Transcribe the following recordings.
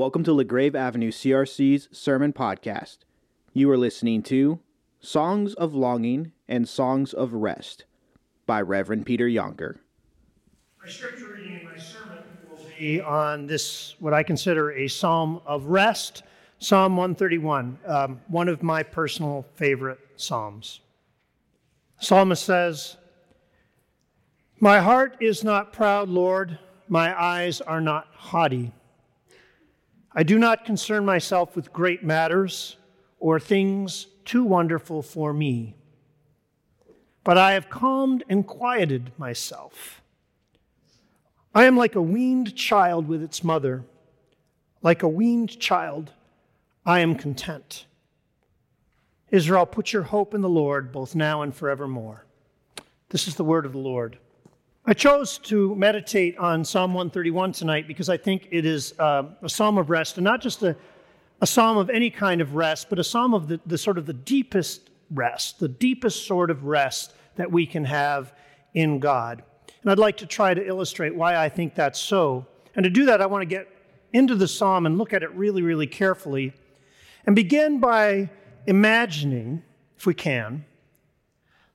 Welcome to LaGrave Avenue CRC's Sermon Podcast. You are listening to Songs of Longing and Songs of Rest by Reverend Peter Yonker. My scripture reading in my sermon will be on this, what I consider a psalm of rest, Psalm 131, um, one of my personal favorite psalms. Psalmist says, My heart is not proud, Lord, my eyes are not haughty. I do not concern myself with great matters or things too wonderful for me. But I have calmed and quieted myself. I am like a weaned child with its mother. Like a weaned child, I am content. Israel, put your hope in the Lord, both now and forevermore. This is the word of the Lord. I chose to meditate on Psalm 131 tonight because I think it is uh, a psalm of rest, and not just a, a psalm of any kind of rest, but a psalm of the, the sort of the deepest rest, the deepest sort of rest that we can have in God. And I'd like to try to illustrate why I think that's so. And to do that, I want to get into the psalm and look at it really, really carefully and begin by imagining, if we can,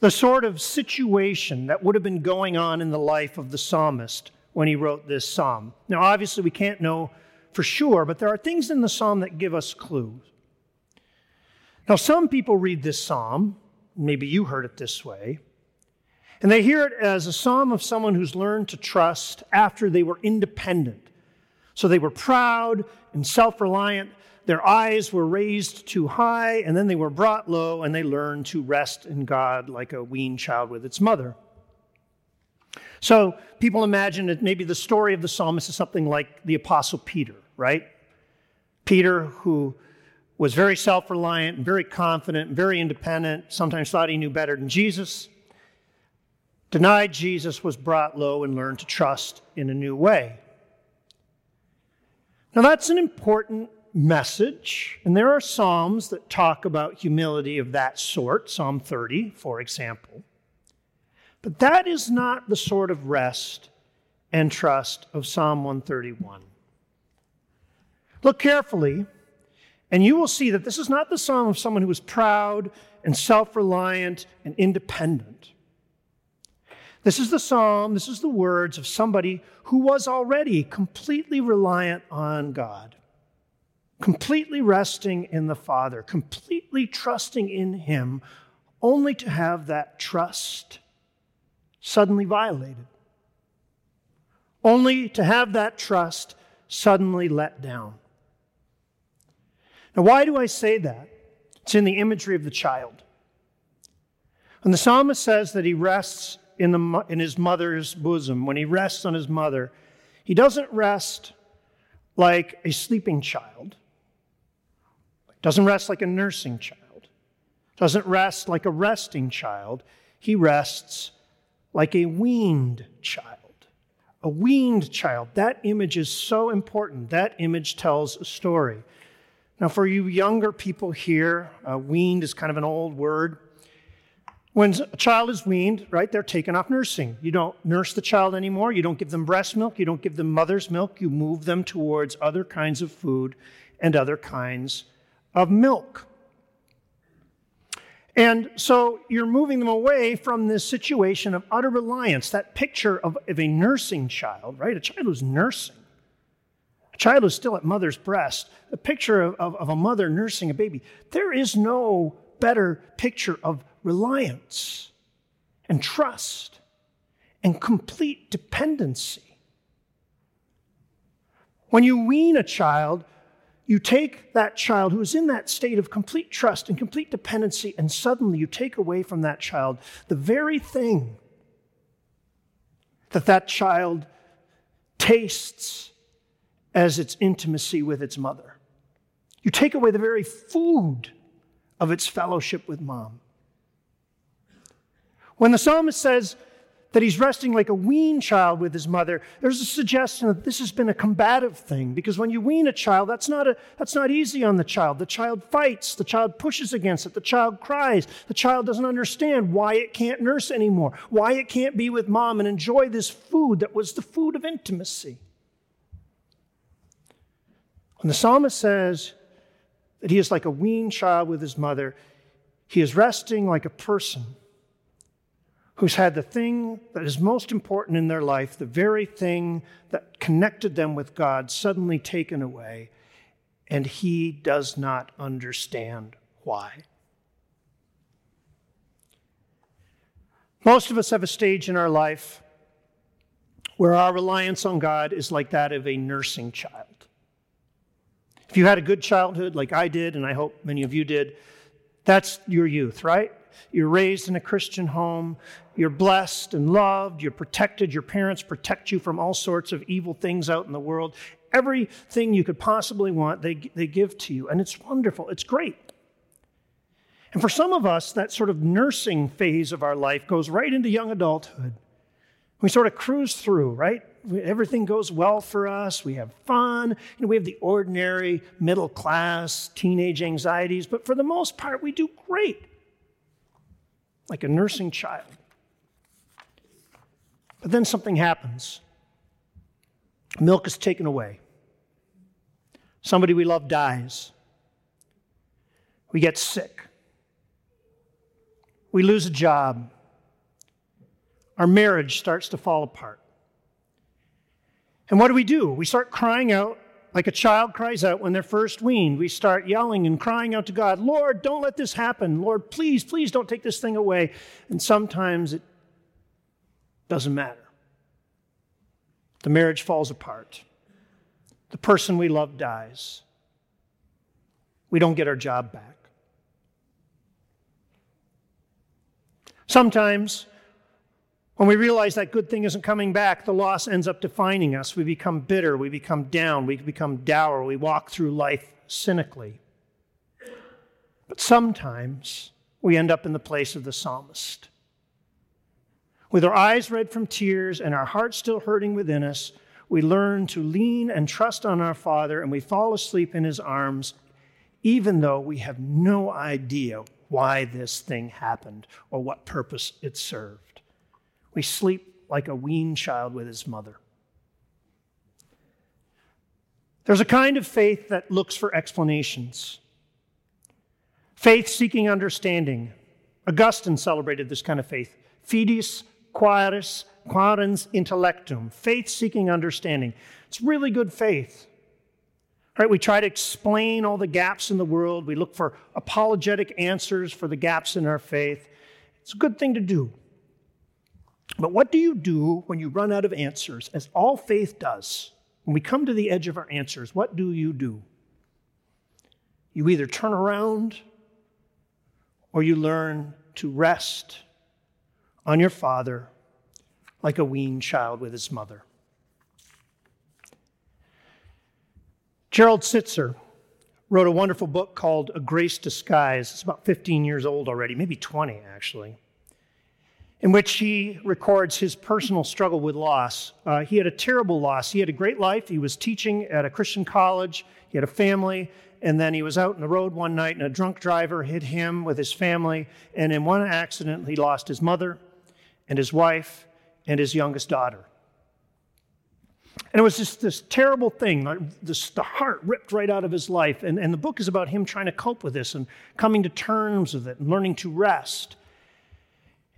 the sort of situation that would have been going on in the life of the psalmist when he wrote this psalm. Now, obviously, we can't know for sure, but there are things in the psalm that give us clues. Now, some people read this psalm, maybe you heard it this way, and they hear it as a psalm of someone who's learned to trust after they were independent. So they were proud and self reliant. Their eyes were raised too high, and then they were brought low, and they learned to rest in God like a weaned child with its mother. So people imagine that maybe the story of the psalmist is something like the Apostle Peter, right? Peter, who was very self reliant, very confident, very independent, sometimes thought he knew better than Jesus, denied Jesus, was brought low, and learned to trust in a new way. Now, that's an important message. And there are Psalms that talk about humility of that sort, Psalm 30, for example. But that is not the sort of rest and trust of Psalm 131. Look carefully, and you will see that this is not the psalm of someone who is proud and self reliant and independent. This is the psalm, this is the words of somebody who was already completely reliant on God completely resting in the Father, completely trusting in Him, only to have that trust suddenly violated, only to have that trust suddenly let down. Now, why do I say that? It's in the imagery of the child. When the psalmist says that he rests in, the, in his mother's bosom, when he rests on his mother, he doesn't rest like a sleeping child. Doesn't rest like a nursing child. Doesn't rest like a resting child. He rests like a weaned child. A weaned child. That image is so important. That image tells a story. Now, for you younger people here, uh, weaned is kind of an old word. When a child is weaned, right, they're taken off nursing. You don't nurse the child anymore. You don't give them breast milk. You don't give them mother's milk. You move them towards other kinds of food and other kinds of milk. And so you're moving them away from this situation of utter reliance, that picture of, of a nursing child, right? A child who's nursing. A child who's still at mother's breast. A picture of, of, of a mother nursing a baby. There is no better picture of reliance and trust and complete dependency. When you wean a child, you take that child who is in that state of complete trust and complete dependency, and suddenly you take away from that child the very thing that that child tastes as its intimacy with its mother. You take away the very food of its fellowship with mom. When the psalmist says, that he's resting like a weaned child with his mother, there's a suggestion that this has been a combative thing because when you wean a child, that's not, a, that's not easy on the child. The child fights, the child pushes against it, the child cries, the child doesn't understand why it can't nurse anymore, why it can't be with mom and enjoy this food that was the food of intimacy. When the psalmist says that he is like a weaned child with his mother, he is resting like a person who's had the thing that is most important in their life, the very thing that connected them with God, suddenly taken away, and he does not understand why. Most of us have a stage in our life where our reliance on God is like that of a nursing child. If you had a good childhood like I did, and I hope many of you did, that's your youth, right? You're raised in a Christian home. You're blessed and loved. You're protected. Your parents protect you from all sorts of evil things out in the world. Everything you could possibly want, they, they give to you. And it's wonderful. It's great. And for some of us, that sort of nursing phase of our life goes right into young adulthood. We sort of cruise through, right? Everything goes well for us. We have fun. You know, we have the ordinary middle class teenage anxieties, but for the most part, we do great like a nursing child. But then something happens. Milk is taken away. Somebody we love dies. We get sick. We lose a job. Our marriage starts to fall apart. And what do we do? We start crying out like a child cries out when they're first weaned. We start yelling and crying out to God, Lord, don't let this happen. Lord, please, please don't take this thing away. And sometimes it doesn't matter. The marriage falls apart. The person we love dies. We don't get our job back. Sometimes when we realize that good thing isn't coming back, the loss ends up defining us. We become bitter, we become down, we become dour, we walk through life cynically. But sometimes we end up in the place of the psalmist. With our eyes red from tears and our hearts still hurting within us, we learn to lean and trust on our Father and we fall asleep in His arms, even though we have no idea why this thing happened or what purpose it served. We sleep like a weaned child with his mother. There's a kind of faith that looks for explanations. Faith seeking understanding. Augustine celebrated this kind of faith. Fides quaeris quaerens intellectum. Faith seeking understanding. It's really good faith. Right? We try to explain all the gaps in the world. We look for apologetic answers for the gaps in our faith. It's a good thing to do. But what do you do when you run out of answers? As all faith does, when we come to the edge of our answers, what do you do? You either turn around or you learn to rest on your father like a weaned child with his mother. Gerald Sittser wrote a wonderful book called A Grace Disguised. It's about 15 years old already, maybe 20 actually in which he records his personal struggle with loss. Uh, he had a terrible loss. He had a great life. He was teaching at a Christian college, he had a family, and then he was out on the road one night, and a drunk driver hit him with his family. And in one accident, he lost his mother, and his wife, and his youngest daughter. And it was just this terrible thing. This, the heart ripped right out of his life. And, and the book is about him trying to cope with this and coming to terms with it and learning to rest.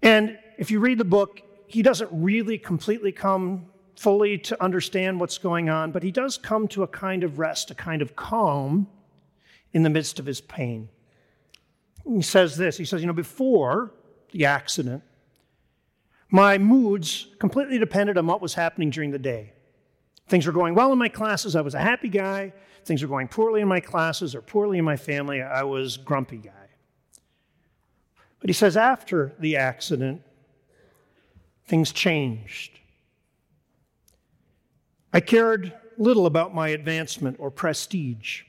And if you read the book, he doesn't really completely come fully to understand what's going on, but he does come to a kind of rest, a kind of calm in the midst of his pain. He says this He says, You know, before the accident, my moods completely depended on what was happening during the day. Things were going well in my classes, I was a happy guy. Things were going poorly in my classes or poorly in my family, I was grumpy guy. But he says after the accident, things changed. I cared little about my advancement or prestige.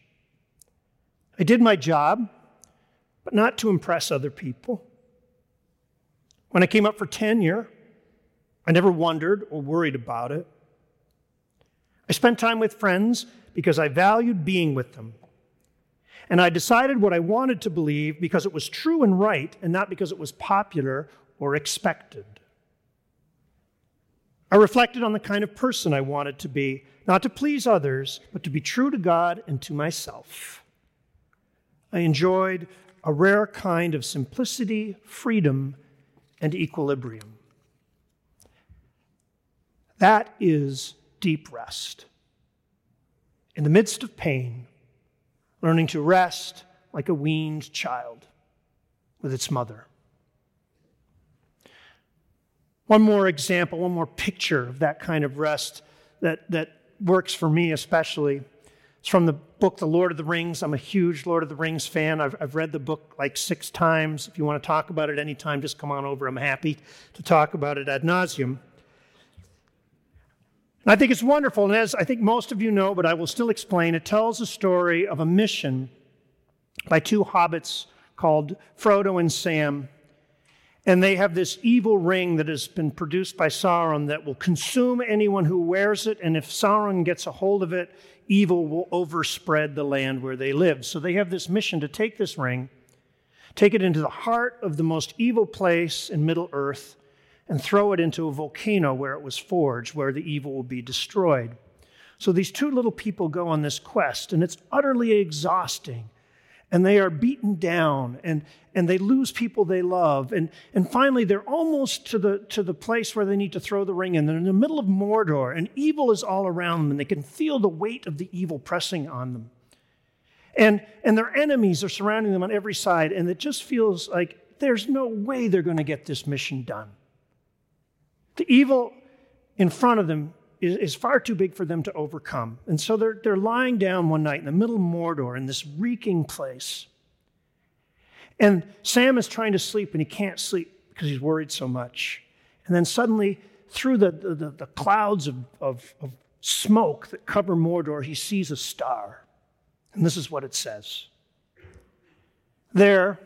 I did my job, but not to impress other people. When I came up for tenure, I never wondered or worried about it. I spent time with friends because I valued being with them. And I decided what I wanted to believe because it was true and right, and not because it was popular or expected. I reflected on the kind of person I wanted to be, not to please others, but to be true to God and to myself. I enjoyed a rare kind of simplicity, freedom, and equilibrium. That is deep rest. In the midst of pain, learning to rest like a weaned child with its mother. One more example, one more picture of that kind of rest that, that works for me especially. It's from the book The Lord of the Rings. I'm a huge Lord of the Rings fan. I've, I've read the book like six times. If you want to talk about it anytime, just come on over. I'm happy to talk about it ad nauseum. And I think it's wonderful. And as I think most of you know, but I will still explain, it tells a story of a mission by two hobbits called Frodo and Sam. And they have this evil ring that has been produced by Sauron that will consume anyone who wears it. And if Sauron gets a hold of it, evil will overspread the land where they live. So they have this mission to take this ring, take it into the heart of the most evil place in Middle Earth, and throw it into a volcano where it was forged, where the evil will be destroyed. So these two little people go on this quest, and it's utterly exhausting. And they are beaten down, and, and they lose people they love. And, and finally, they're almost to the, to the place where they need to throw the ring in. They're in the middle of Mordor, and evil is all around them, and they can feel the weight of the evil pressing on them. And, and their enemies are surrounding them on every side, and it just feels like there's no way they're going to get this mission done. The evil in front of them is, is, far too big for them to overcome. And so they're, they're lying down one night in the middle of Mordor in this reeking place. And Sam is trying to sleep and he can't sleep because he's worried so much. And then suddenly, through the, the, the clouds of, of, of smoke that cover Mordor, he sees a star. And this is what it says There,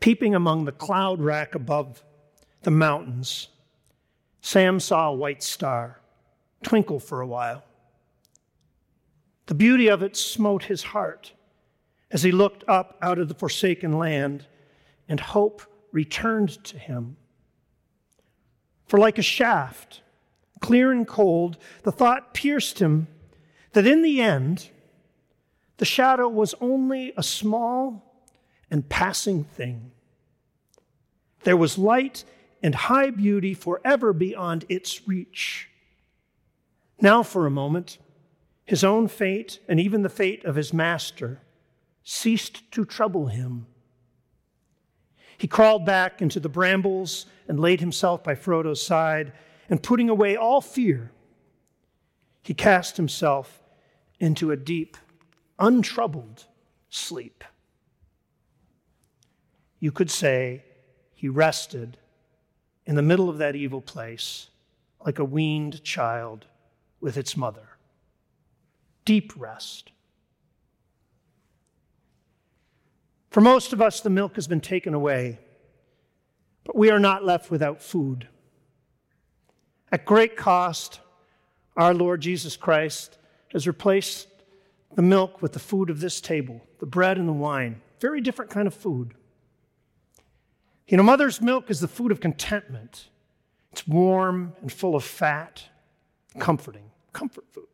peeping among the cloud rack above the mountains, Sam saw a white star twinkle for a while. The beauty of it smote his heart as he looked up out of the forsaken land, and hope returned to him. For like a shaft, clear and cold, the thought pierced him that in the end, the shadow was only a small and passing thing. There was light and high beauty forever beyond its reach. Now, for a moment, his own fate and even the fate of his master ceased to trouble him. He crawled back into the brambles and laid himself by Frodo's side, and putting away all fear, he cast himself into a deep, untroubled sleep. You could say he rested in the middle of that evil place like a weaned child with its mother. Deep rest. For most of us, the milk has been taken away, but we are not left without food. At great cost, our Lord Jesus Christ has replaced the milk with the food of this table, the bread and the wine. Very different kind of food. You know, mother's milk is the food of contentment. It's warm and full of fat, comforting, comfort food.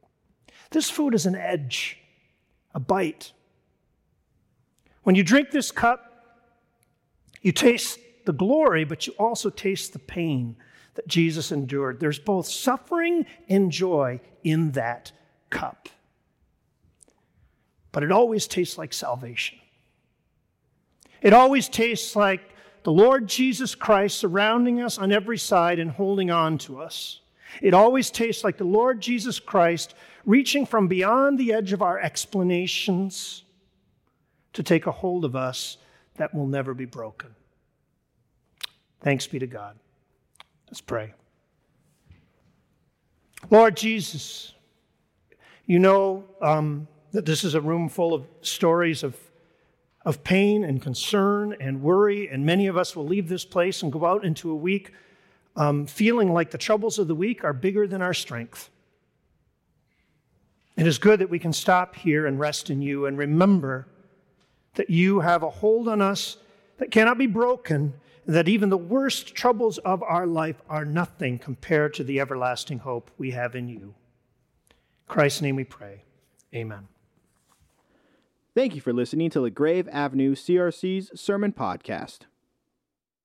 This food is an edge, a bite. When you drink this cup, you taste the glory, but you also taste the pain that Jesus endured. There's both suffering and joy in that cup. But it always tastes like salvation. It always tastes like the Lord Jesus Christ surrounding us on every side and holding on to us. It always tastes like the Lord Jesus Christ reaching from beyond the edge of our explanations to take a hold of us that will never be broken. Thanks be to God. Let's pray. Lord Jesus, you know um, that this is a room full of stories of of pain and concern and worry, and many of us will leave this place and go out into a week um, feeling like the troubles of the week are bigger than our strength. It is good that we can stop here and rest in you and remember that you have a hold on us that cannot be broken, and that even the worst troubles of our life are nothing compared to the everlasting hope we have in you. In Christ's name we pray. Amen. Thank you for listening to LaGrave Avenue CRC's Sermon Podcast.